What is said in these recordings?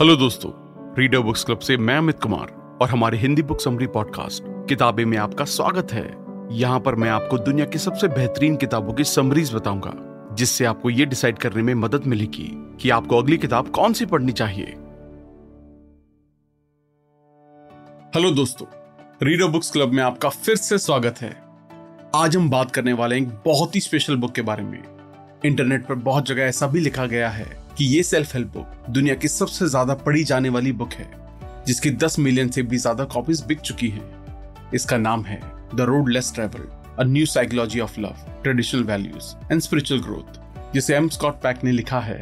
Hello दोस्तों reader books club से मैं अमित कुमार और हमारे हिंदी बुक समरी पॉडकास्ट किताबें में आपका स्वागत है। यहाँ पर मैं आपको दुनिया की सबसे बेहतरीन किताबों की समरीज बताऊँगा, जिससे आपको ये डिसाइड करने में मदद मिलेगी कि आपको अगली किताब कौन सी पढ़नी चाहिए। हेलो दोस्तों रीडर बुक्स क्लब में आपका फिर से स्वागत है। आज हम बात करने वाले एक बहुत ही स्पेशल बुक के बारे में। इंटरनेट पर बहुत जगह ऐसा भी लिखा गया है कि ये सेल्फ हेल्प बुक दुनिया की सबसे ज़्यादा पढ़ी जाने वाली बुक है, जिसकी 10 मिलियन से भी ज़्यादा कॉपीज बिक चुकी हैं। इसका नाम है the road less travel a new psychology of love traditional values and spiritual growth जिसे एम स्कॉट पैक ने लिखा है।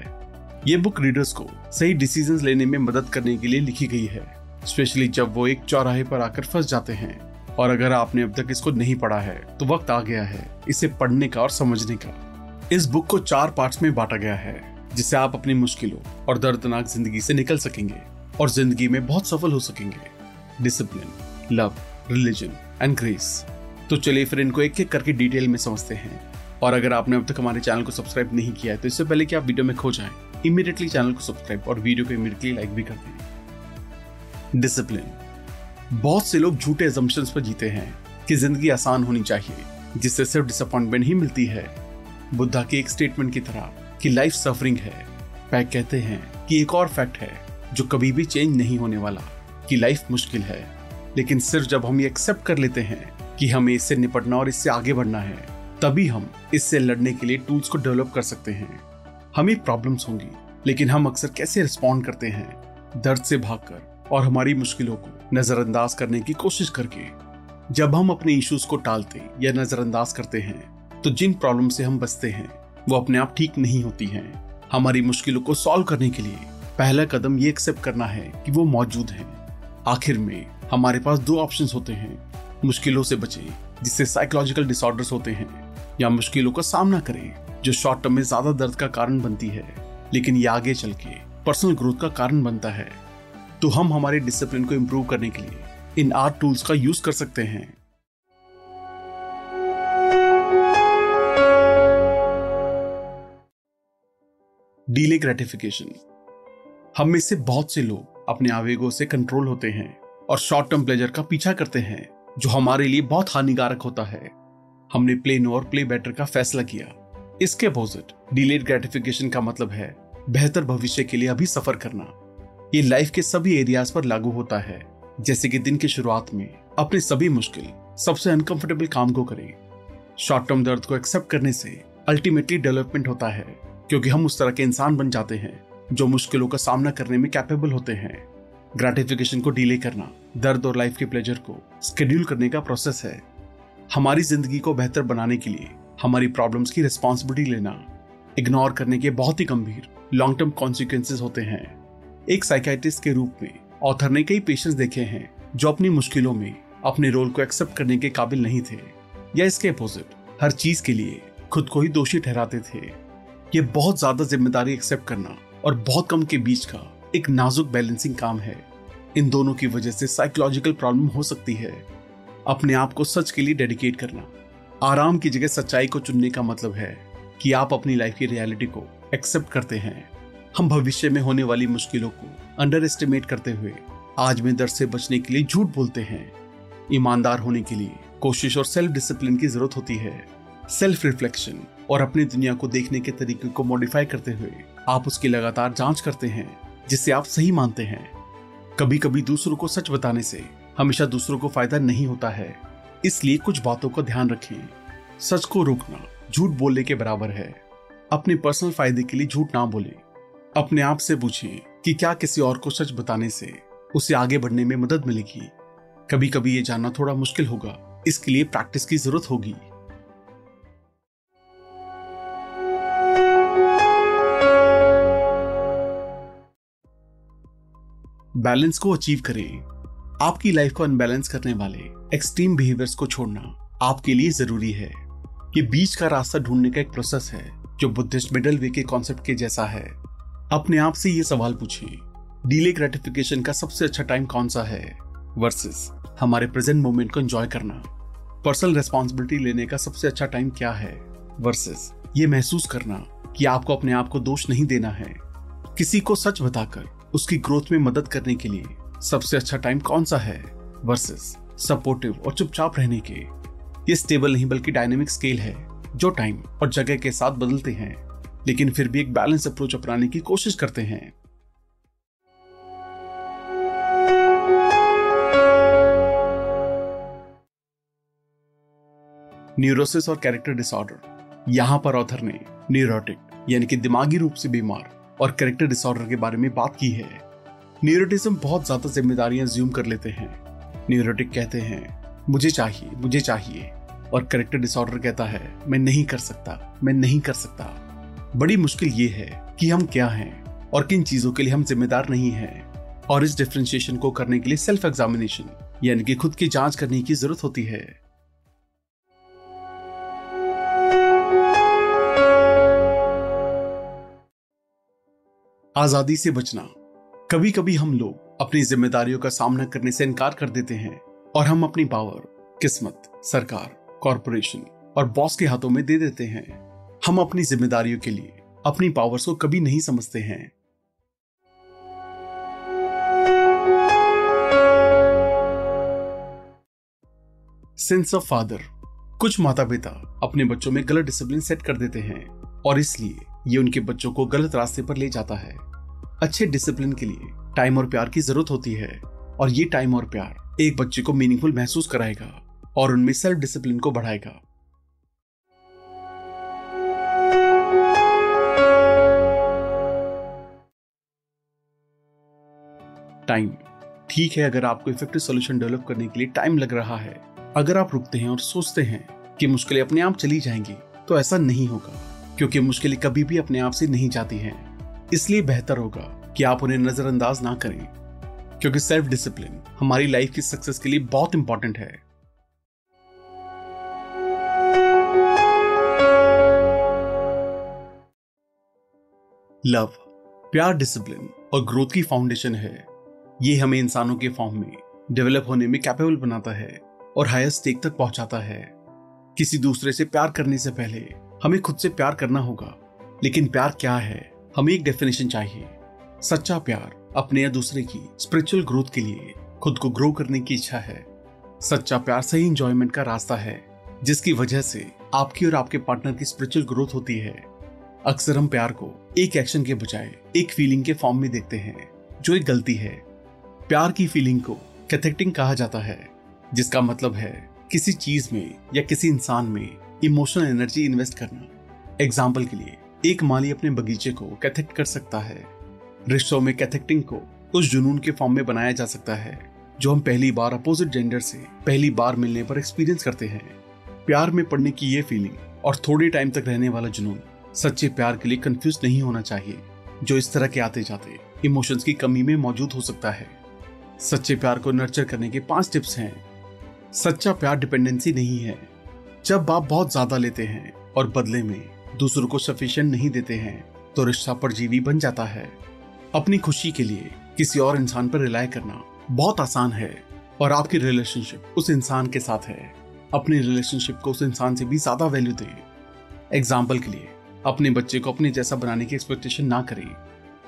ये बुक रीडर्स को सही डिसीज़न लेने में मदद करने के लिए लिखी गई है स्पेशली जब वो एक चौराहे पर आकर फंस जाते हैं। और अगर आपने अब तक इसको नहीं पढ़ा है तो वक्त आ गया है इसे पढ़ने का और समझने का। इस बुक को चार पार्ट्स में बांटा गया है। जिससे आप अपनी मुश्किलों और दर्दनाक ज़िंदगी से निकल सकेंगे और ज़िंदगी में बहुत सफल हो सकेंगे। Discipline love religion and grace तो चलिए फिर इनको एक एक करके डिटेल में समझते हैं। और अगर आपने अब तक हमारे चैनल को सब्सक्राइब नहीं किया है तो इससे पहले कि आप वीडियो में खो जाएँ इमीडिएटली चैनल को सब्सक्राइब और वीडियो को इमीडिएटली लाइक भी कर दें। डिसिप्लिन बहुत से लोग झूठे एजम्पन्स पर जीते हैं कि ज़िंदगी आसान होनी चाहिए, जिससे सिर्फ़ डिसअपॉइंटमेंट ही मिलती है। बुद्धा की एक स्टेटमेंट की तरह कि लाइफ सफरिंग है। पैक कहते हैं कि एक और फैक्ट है, जो कभी भी चेंज नहीं होने वाला, कि लाइफ मुश्किल है। लेकिन सिर्फ़ जब हम ये एक्सेप्ट कर लेते हैं कि हमें इससे निपटना और इससे आगे बढ़ना है, तभी हम इससे लड़ने के लिए टूल्स को डेवलप कर सकते हैं। हमें प्रॉब्लम्स होंगी, लेकिन हम अक्सर कैसे रिस्पॉन्ड करते हैं? दर्द से भागकर और हमारी मुश्किलों को नजरअंदाज करने की कोशिश करके। जब हम अपने इश्यूज़ को टालते या नजरअंदाज करते हैं तो जिन प्रॉब्लम से हम बचते हैं वो अपने आप ठीक नहीं होती हैं। हमारी मुश्किलों को सॉल्व करने के लिए पहला कदम ये एक्सेप्ट करना है कि वो मौजूद हैं। आखिर में हमारे पास दो ऑप्शंस होते हैं। मुश्किलों से बचे, जिससे साइकोलॉजिकल डिसऑर्डर्स होते हैं, या मुश्किलों का सामना करें, जो शॉर्ट टर्म में ज़्यादा दर्द का कारण बनती है, लेकिन ये आगे चल के पर्सनल ग्रोथ का कारण बनता है। तो हम हमारे डिसिप्लिन को इम्प्रूव करने के लिए इन आर्ट टूल्स का यूज़ कर सकते हैं। डीले ग्रेटिफिकेशन हम में से बहुत से लोग अपने आवेगों से कंट्रोल होते हैं और शॉर्ट टर्म प्लेजर का पीछा करते हैं, जो हमारे लिए बहुत हानिकारक होता है। हमने प्ले नो और प्ले बेटर का फैसला किया। इसके अपोजिट डिलेड ग्रेटिफिकेशन का मतलब है बेहतर भविष्य के लिए अभी सफ़र करना। ये लाइफ के सभी एरियाज़ पर लागू होता है, जैसे कि दिन की शुरुआत में अपने सभी मुश्किल, सबसे अनकंफर्टेबल काम को करें। शॉर्ट टर्म दर्द को एक्सेप्ट करने से अल्टीमेटली डेवलपमेंट होता है। क्योंकि हम उस तरह के इंसान बन जाते हैं, जो मुश्किलों का सामना करने में कैपेबल होते हैं। ग्रेटिफिकेशन को डिले करना, दर्द और लाइफ के प्लेजर को स्केड्यूल करने का प्रोसेस है। हमारी ज़िंदगी को बेहतर बनाने के लिए, हमारी प्रॉब्लम्स की रिस्पॉन्सिबिलिटी लेना इग्नोर करने के बहुत ही गंभीर लॉन्ग टर्म कॉन्सिक्वेंसेज होते हैं। एक साइकाइटिस्ट के रूप में ऑथर ने कई पेशेंट्स देखे हैं, जो अपनी मुश्किलों में, अपने रोल को एक्सेप्ट करने के काबिल नहीं थे। या इसके अपोजिट हर चीज़ के लिए, खुद को ही दोषी ठहराते थे। ये बहुत ज़्यादा ज़िम्मेदारी एक्सेप्ट करना और बहुत कम के बीच का एक नाजुक बैलेंसिंग काम है। इन दोनों की वजह से साइकोलॉजिकल प्रॉब्लम हो सकती है। अपने आप को सच के लिए डेडिकेट करना। आराम की जगह सच्चाई को चुनने का मतलब है कि आप अपनी लाइफ की रियलिटी को एक्सेप्ट करते हैं। हम भविष्य में होने वाली मुश्किलों को अंडर एस्टिमेट करते हुए आज में दर्द से बचने के लिए झूठ बोलते हैं। ईमानदार होने के लिए कोशिश और सेल्फ डिसिप्लिन की ज़रूरत होती है। सेल्फ रिफ्लेक्शन और अपनी दुनिया को देखने के तरीके को मॉडिफाई करते हुए आप उसकी लगातार जाँच करते हैं, जिससे आप सही मानते हैं। कभी कभी दूसरों को सच बताने से हमेशा दूसरों को फ़ायदा नहीं होता है। इसलिए कुछ बातों का ध्यान रखें। सच को रोकना झूठ बोलने के बराबर है। अपने पर्सनल फ़ायदे के लिए झूठ ना बोले। अपने आप से पूछें कि क्या किसी और को सच बताने से उसे आगे बढ़ने में मदद मिलेगी। कभी कभी ये जानना थोड़ा मुश्किल होगा। इसके लिए प्रैक्टिस की ज़रूरत होगी। बैलेंस को अचीव करें। आपकी लाइफ को अनबैलेंस करने वाले एक्सट्रीम बिहेवियर्स को छोड़ना आपके लिए ज़रूरी है। ये बीच का रास्ता ढूँढने का एक प्रोसेस है, जो बुद्धिस्ट मिडल वे के कॉन्सेप्ट के जैसा है। अपने आप से ये सवाल पूछिए डीले ग्रेटिफिकेशन का सबसे अच्छा टाइम कौन सा है? वर्सेस हमारे प्रेजेंट मोमेंट को एंजॉय करना। पर्सनल रेस्पॉन्सिबिलिटी लेने का सबसे अच्छा टाइम क्या है? वर्सेस ये महसूस करना कि आपको अपने आप को दोष नहीं देना है। किसी को सच बताकर उसकी ग्रोथ में मदद करने के लिए सबसे अच्छा टाइम कौन सा है वर्सेस सपोर्टिव और चुपचाप रहने के। ये स्टेबल नहीं बल्कि डायनेमिक स्केल है, जो टाइम और जगह के साथ बदलते हैं, लेकिन फिर भी एक बैलेंस अप्रोच अपनाने की कोशिश करते हैं। न्यूरोसिस और कैरेक्टर डिसऑर्डर यहाँ पर ऑथर ने न्यूरोटिक यानी कि दिमागी रूप से बीमार और कैरेक्टर डिसऑर्डर के बारे में बात की है। न्यूरोटिज्म बहुत ज़्यादा जिम्मेदारियाँ ज्यूम कर लेते हैं। न्यूरोटिक कहते हैं, मुझे चाहिए मुझे चाहिए। और करेक्टर डिसऑर्डर कहता है, मैं नहीं कर सकता, मैं नहीं कर सकता। बड़ी मुश्किल ये है कि हम क्या हैं और किन चीज़ों के लिए हम जिम्मेदार नहीं हैं। और इस डिफ्रेंशिएशन को करने के लिए सेल्फ एग्जामिनेशन यानी कि खुद की जाँच करने की ज़रूरत होती है। आज़ादी से बचना। कभी कभी हम लोग अपनी जिम्मेदारियों का सामना करने से इनकार कर देते हैं और हम अपनी पावर, किस्मत, सरकार, कॉरपोरेशन और बॉस के हाथों में दे देते हैं। हम अपनी जिम्मेदारियों के लिए अपनी पावर्स को कभी नहीं समझते हैं। सेंस ऑफ़ फादर कुछ माता पिता अपने बच्चों में गलत डिसिप्लिन सेट कर देते हैं और इसलिए ये उनके बच्चों को गलत रास्ते पर ले जाता है। अच्छे डिसिप्लिन के लिए टाइम और प्यार की ज़रूरत होती है और ये टाइम और प्यार एक बच्चे को मीनिंगफुल महसूस कराएगा और उनमें सेल्फ डिसिप्लिन को बढ़ाएगा। टाइम ठीक है, अगर आपको इफ़ेक्टिव सोल्यूशन डेवलप करने के लिए टाइम लग रहा है। अगर आप रुकते हैं और सोचते हैं कि मुश्किलें अपने आप चली जाएँगी तो ऐसा नहीं होगा। क्योंकि मुश्किलें कभी भी अपने आप से नहीं जाती हैं। इसलिए बेहतर होगा कि आप उन्हें नजरअंदाज ना करें, क्योंकि सेल्फ डिसिप्लिन हमारी लाइफ की सक्सेस के लिए बहुत इंपॉर्टेंट है। लव प्यार डिसिप्लिन और ग्रोथ की फाउंडेशन है। ये हमें इंसानों के फॉर्म में डेवलप होने में कैपेबल बनाता है और हायर स्टेक तक पहुंचाता है। किसी दूसरे से प्यार करने से पहले हमें खुद से प्यार करना होगा। लेकिन प्यार क्या है? हमें एक डेफिनेशन चाहिए। सच्चा प्यार अपने या दूसरे की स्पिरिचुअल ग्रोथ के लिए खुद को ग्रो करने की इच्छा है। सच्चा प्यार सही इंजॉयमेंट का रास्ता है, जिसकी वजह से आपकी और आपके पार्टनर की स्पिरिचुअल ग्रोथ होती है। अक्सर हम प्यार को एक एक्शन के बजाय एक फीलिंग के फॉर्म में देखते हैं, जो एक गलती है। प्यार की फीलिंग को कैथेक्टिंग कहा जाता है, जिसका मतलब है किसी चीज़ में या किसी इंसान में इमोशनल एनर्जी इन्वेस्ट करना। एग्ज़ाम्पल के लिए, एक माली अपने बगीचे को कैथेक्ट कर सकता है। रिश्तों में कैथेक्टिंग को उस जुनून के फॉर्म में बनाया जा सकता है, जो हम पहली बार अपोजिट जेंडर से पहली बार मिलने पर एक्सपीरियंस करते हैं। प्यार में पड़ने की ये फीलिंग और थोड़े टाइम तक रहने वाला जुनून, सच्चे प्यार के लिए कंफ्यूज नहीं होना चाहिए, जो इस तरह के आते जाते इमोशंस की कमी में मौजूद हो सकता है। सच्चे प्यार को नर्चर करने के पाँच टिप्स हैं। सच्चा प्यार डिपेंडेंसी नहीं है। जब बाप बहुत ज़्यादा लेते हैं और बदले में दूसरों को सफिशियंट नहीं देते हैं तो रिश्ता परजीवी बन जाता है। अपनी खुशी के लिए किसी और इंसान पर रिलाय करना बहुत आसान है और आपकी रिलेशनशिप उस इंसान के साथ है। अपनी रिलेशनशिप को उस इंसान से भी ज़्यादा वैल्यू दें। एग्ज़ाम्पल के लिए, अपने बच्चे को अपने जैसा बनाने की एक्सपेक्टेशन ना करें।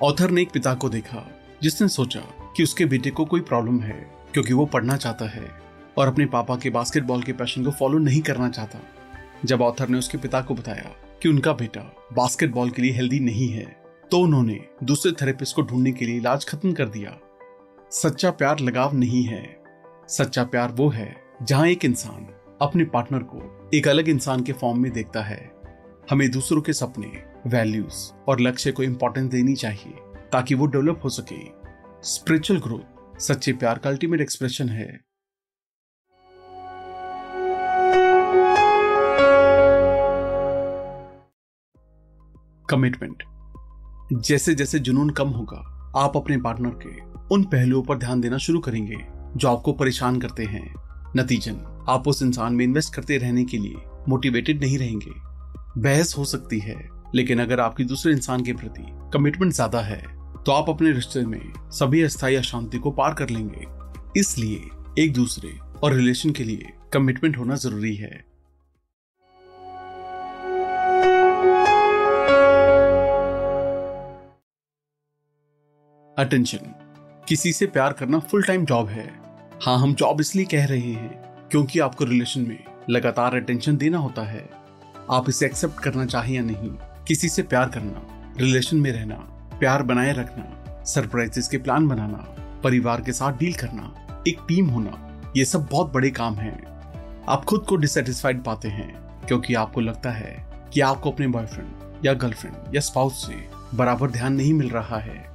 ऑथर ने एक पिता को देखा, जिसने सोचा कि उसके बेटे को कोई प्रॉब्लम है, क्योंकि वो पढ़ना चाहता है। और अपने पापा के बास्केटबॉल के पैशन को फॉलो नहीं करना चाहता। जब ऑथर ने उसके पिता को बताया कि उनका बेटा बास्केटबॉल के लिए हेल्दी नहीं है तो उन्होंने दूसरे थेरेपिस्ट को ढूँढने के लिए इलाज खत्म कर दिया। सच्चा प्यार लगाव नहीं है। सच्चा प्यार वो है जहाँ एक इंसान अपने पार्टनर को एक अलग इंसान के फॉर्म में देखता है। हमें दूसरों के सपने वैल्यूज़ और लक्ष्य को इंपॉर्टेंस देनी चाहिए, ताकि वो डेवलप हो सके। स्पिरिचुअल ग्रोथ सच्चे प्यार का अल्टीमेट एक्सप्रेशन है। कमिटमेंट जैसे जैसे जुनून कम होगा, आप अपने पार्टनर के उन पहलुओं पर ध्यान देना शुरू करेंगे, जो आपको परेशान करते हैं। नतीजन, आप उस इंसान में इन्वेस्ट करते रहने के लिए मोटिवेटेड नहीं रहेंगे। बहस हो सकती है, लेकिन अगर आपकी दूसरे इंसान के प्रति कमिटमेंट ज़्यादा है तो आप अपने रिश्ते में सभी अस्थायी अशांति को पार कर लेंगे। इसलिए एक दूसरे और रिलेशन के लिए कमिटमेंट होना ज़रूरी है। अटेंशन किसी से प्यार करना फुल टाइम जॉब है। हाँ हम जॉब इसलिए कह रहे हैं क्योंकि आपको रिलेशन में लगातार अटेंशन देना होता है। आप इसे एक्सेप्ट करना चाहें या नहीं, किसी से प्यार करना रिलेशन में रहना, प्यार बनाए रखना सरप्राइजेस के प्लान बनाना, परिवार के साथ डील करना, एक टीम होना, ये सब बहुत बड़े काम हैं। आप खुद को डिससेटिस्फाइड पाते हैं क्योंकि आपको लगता है कि आपको अपने बॉयफ्रेंड या गर्लफ्रेंड या स्पाउस से बराबर ध्यान नहीं मिल रहा है।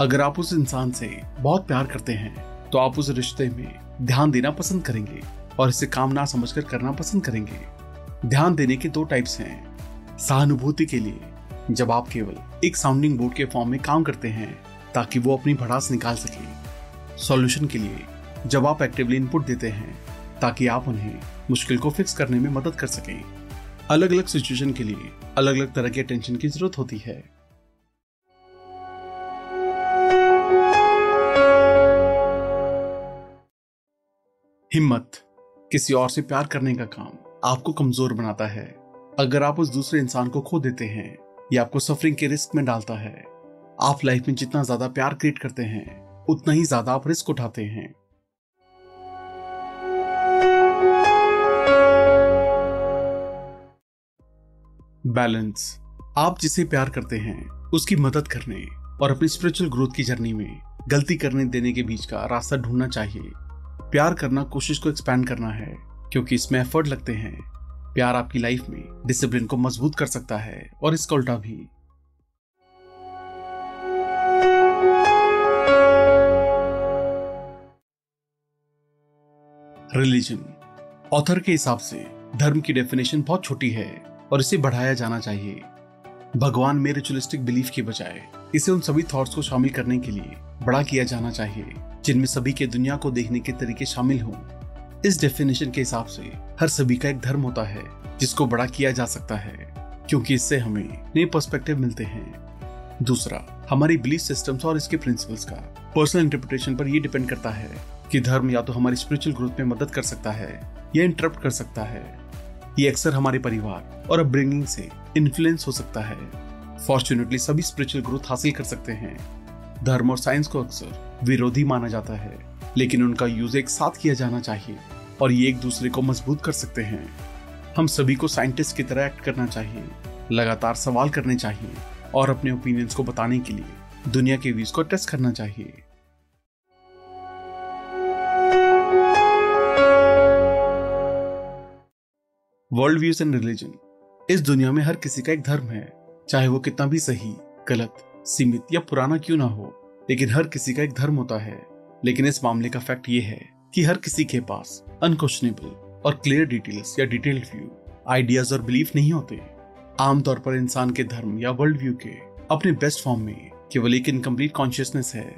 अगर आप उस इंसान से बहुत प्यार करते हैं तो आप उस रिश्ते में ध्यान देना पसंद करेंगे और इसे काम ना समझकर करना पसंद करेंगे। ध्यान देने के दो टाइप्स हैं। सहानुभूति के लिए, जब आप केवल एक साउंडिंग बोर्ड के फॉर्म में काम करते हैं, ताकि वो अपनी भड़ास निकाल सके। सॉल्यूशन के लिए, जब आप एक्टिवली इनपुट देते हैं, ताकि आप उन्हें मुश्किल को फिक्स करने में मदद कर सकें। अलग अलग सिचुएशन के लिए अलग अलग तरह के अटेंशन की ज़रूरत होती है। हिम्मत किसी और से प्यार करने का काम आपको कमज़ोर बनाता है। अगर आप उस दूसरे इंसान को खो देते हैं या आपको सफरिंग के रिस्क में डालता है, आप लाइफ में जितना ज़्यादा प्यार क्रिएट करते हैं, उतना ही ज़्यादा आप रिस्क उठाते हैं। बैलेंस आप जिसे प्यार करते हैं, उसकी मदद करने और अपनी स्पिरिचुअल ग्रोथ की जर्नी में गलती करने देने के बीच का रास्ता ढूंढना चाहिए। प्यार करना, कोशिश को एक्सपैंड करना है, क्योंकि इसमें एफर्ट लगते हैं। प्यार आपकी लाइफ में डिसिप्लिन को मज़बूत कर सकता है, और इसका उल्टा भी। रिलीजन ऑथर के हिसाब से धर्म की डेफिनेशन बहुत छोटी है, और इसे बढ़ाया जाना चाहिए। भगवान में रिचुअलिस्टिक बिलीफ के बजाय इसे उन सभी थॉट्स को शामिल करने के लिए बड़ा किया जाना चाहिए। जिनमें सभी के दुनिया को देखने के तरीके शामिल हों, इस डेफिनेशन के हिसाब से हर सभी का एक धर्म होता है, जिसको बड़ा किया जा सकता है, क्योंकि इससे हमें नए पर्सपेक्टिव मिलते हैं। दूसरा, हमारी बिलीफ सिस्टम्स और इसके प्रिंसिपल्स का पर्सनल इंटरप्रिटेशन पर यह डिपेंड करता है कि धर्म या तो हमारी स्पिरिचुअल ग्रोथ में मदद कर सकता है या इंटरप्ट कर सकता है। ये अक्सर हमारे परिवार और अपब्रिंगिंग से इन्फ्लुएंस हो सकता है। फॉर्चुनेटली सभी स्पिरिचुअल ग्रोथ हासिल कर सकते हैं। धर्म और साइंस को अक्सर विरोधी माना जाता है, लेकिन उनका यूज़ एक साथ किया जाना चाहिए और ये एक दूसरे को मज़बूत कर सकते हैं। हम सभी को साइंटिस्ट की तरह एक्ट करना चाहिए, लगातार सवाल करने चाहिए और अपने ओपिनियंस को बताने के लिए दुनिया के व्यूज़ को टेस्ट करना चाहिए। वर्ल्ड व्यूज़ एंड रिलीजन इस दुनिया में हर किसी का एक धर्म है, चाहे वो कितना भी सही, गलत सीमित या पुराना क्यों ना हो? लेकिन हर किसी का एक धर्म होता है। लेकिन इस मामले का फैक्ट ये है कि हर किसी के पास अनक्वेश्चनेबल और क्लियर डिटेल्स या डिटेल्ड व्यू आइडियाज़ और बिलीफ नहीं होते। आमतौर पर इंसान के धर्म या वर्ल्ड व्यू के अपने बेस्ट फॉर्म में केवल एक इनकम्प्लीट कॉन्शियसनेस है।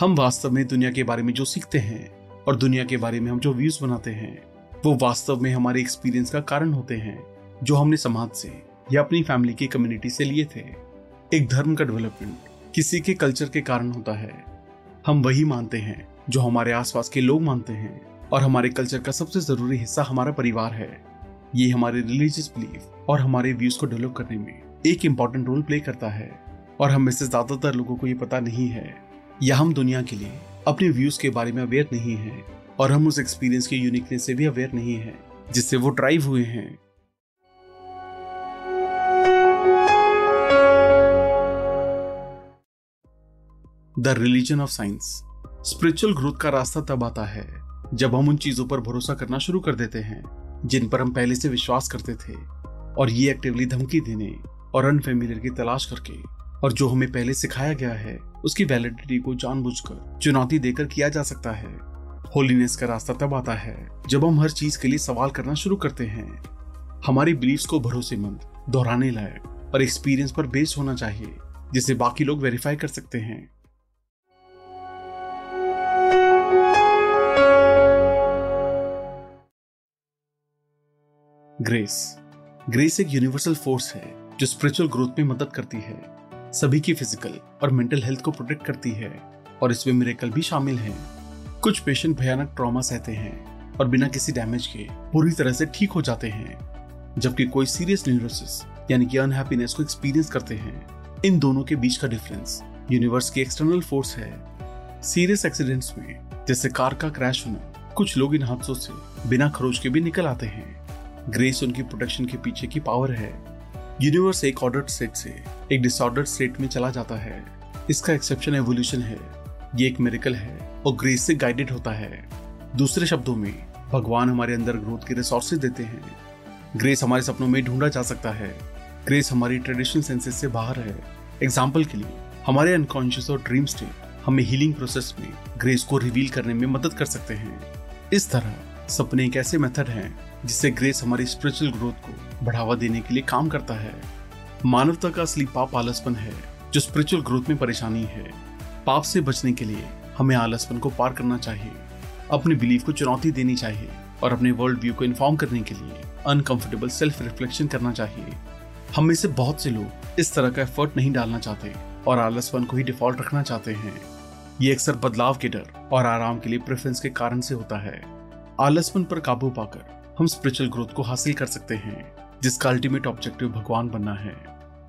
हम वास्तव में दुनिया के बारे में जो सीखते हैं और दुनिया के बारे में हम जो व्यूज़ बनाते हैं, वो वास्तव में हमारे एक्सपीरियंस का कारण होते हैं, जो हमने समाज से या अपनी फैमिली की कम्युनिटी से लिए थे। एक धर्म का डेवलपमेंट किसी के कल्चर के कारण होता है। हम वही मानते हैं, जो हमारे आसपास के लोग मानते हैं, और हमारे कल्चर का सबसे ज़रूरी हिस्सा हमारा परिवार है। ये हमारे रिलीजियस बिलीफ और हमारे व्यूज़ को डेवलप करने में एक इंपॉर्टेंट रोल प्ले करता है। और हम में से ज़्यादातर लोगों को ये पता नहीं है, या हम दुनिया के लिए अपने व्यूज़ के बारे में अवेयर नहीं है, और हम उस एक्सपीरियंस के यूनिकनेस से भी अवेयर नहीं है, जिससे वो ड्राइव हुए हैं। The religion of science. Spiritual growth का रास्ता तब आता है, जब हम उन चीज़ों पर भरोसा करना शुरू कर देते हैं, जिन पर हम पहले से विश्वास करते थे, और ये एक्टिवली धमकी देने और अनफेमिलियर की तलाश करके, और जो हमें पहले सिखाया गया है, उसकी वैलिडिटी को जानबूझकर चुनौती देकर किया जा सकता है। होलीनेस का रास्ता तब आता है, जब हम हर चीज़ के लिए सवाल करना शुरू करते हैं। हमारी बिलीव्स को भरोसेमंद, दोहराने लायक और एक्सपीरियंस पर बेस्ड होना चाहिए, जिसे बाकी लोग वेरीफाई कर सकते हैं। ग्रेस। ग्रेस एक यूनिवर्सल फोर्स है, जो स्पिरिचुअल ग्रोथ में मदद करती है। सभी की फ़िज़िकल और मेंटल हेल्थ को प्रोटेक्ट करती है, और इसमें मेरेकल भी शामिल हैं। कुछ पेशेंट भयानक ट्रॉमा सहते हैं, और बिना किसी डैमेज के पूरी तरह से ठीक हो जाते हैं। जबकि कोई सीरियस न्यूरोसिस, यानी कि अनहैप्पीनेस को एक्सपीरियंस करते हैं। इन दोनों के बीच का डिफरेंस यूनिवर्स की एक्सटर्नल फोर्स है। सीरियस एक्सीडेंट्स में, जैसे कार का क्रैश होना, कुछ लोग इन हादसों से बिना खरोच के भी निकल आते हैं। ग्रेस उनकी प्रोटेक्शन के पीछे की पावर है। यूनिवर्स एक ऑर्डर स्टेट से एक डिसऑर्डर स्टेट में चला जाता है। इसका एक्सेप्शन एवोल्यूशन है। ये एक मेरिकल है और ग्रेस से गाइडेड होता है। दूसरे शब्दों में, भगवान हमारे अंदर ग्रोथ के रिसोर्सेज देते हैं। ग्रेस हमारे सपनों में ढूंढा जा सकता है। ग्रेस हमारी ट्रेडिशनल सेंसेस से बाहर है। एग्ज़ाम्पल के लिए, हमारे अनकॉन्शियस और ड्रीम स्टेट हमें हीलिंग प्रोसेस में ग्रेस को रिवील करने में मदद कर सकते हैं। इस तरह, सपने एक ऐसे मेथड हैं जिससे ग्रेस हमारी स्पिरिचुअल ग्रोथ को बढ़ावा देने के लिए काम करता है। मानवता का असली पाप आलसपन है, जो स्पिरिचुअल ग्रोथ में परेशानी है। पाप से बचने के लिए हमें आलसपन को पार करना चाहिए, अपने बिलीफ को चुनौती देनी चाहिए और अपने वर्ल्ड व्यू को इन्फॉर्म करने के लिए अनकंफर्टेबल सेल्फ रिफ्लेक्शन करना चाहिए। हम में से बहुत से लोग इस तरह का एफर्ट नहीं डालना चाहते और आलसपन को ही डिफ़ॉल्ट रखना चाहते हैं। ये अक्सर बदलाव के डर और आराम के लिए प्रेफरेंस के कारण से होता है। आलसपन पर काबू पाकर हम स्पिरिचुअल ग्रोथ को हासिल कर सकते हैं, जिसका अल्टीमेट ऑब्जेक्टिव भगवान बनना है।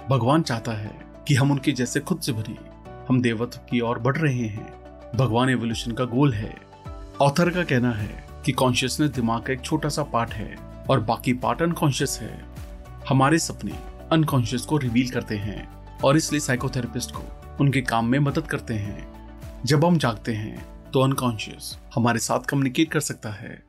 भगवान चाहता है कि हम उनके जैसे खुद से बने हम देवत्व की ओर बढ़ रहे हैं। भगवान एवोल्यूशन का गोल है। ऑथर का कहना है कि कॉन्शियसनेस दिमाग का एक छोटा सा पार्ट है और बाकी पार्ट अनकॉन्शियस है। हमारे सपने अनकॉन्शियस को रिवील करते हैं और इसलिए साइकोथेरेपिस्ट को उनके काम में मदद करते हैं। जब हम जागते हैं तो अनकॉन्शियस हमारे साथ कम्युनिकेट कर सकता है।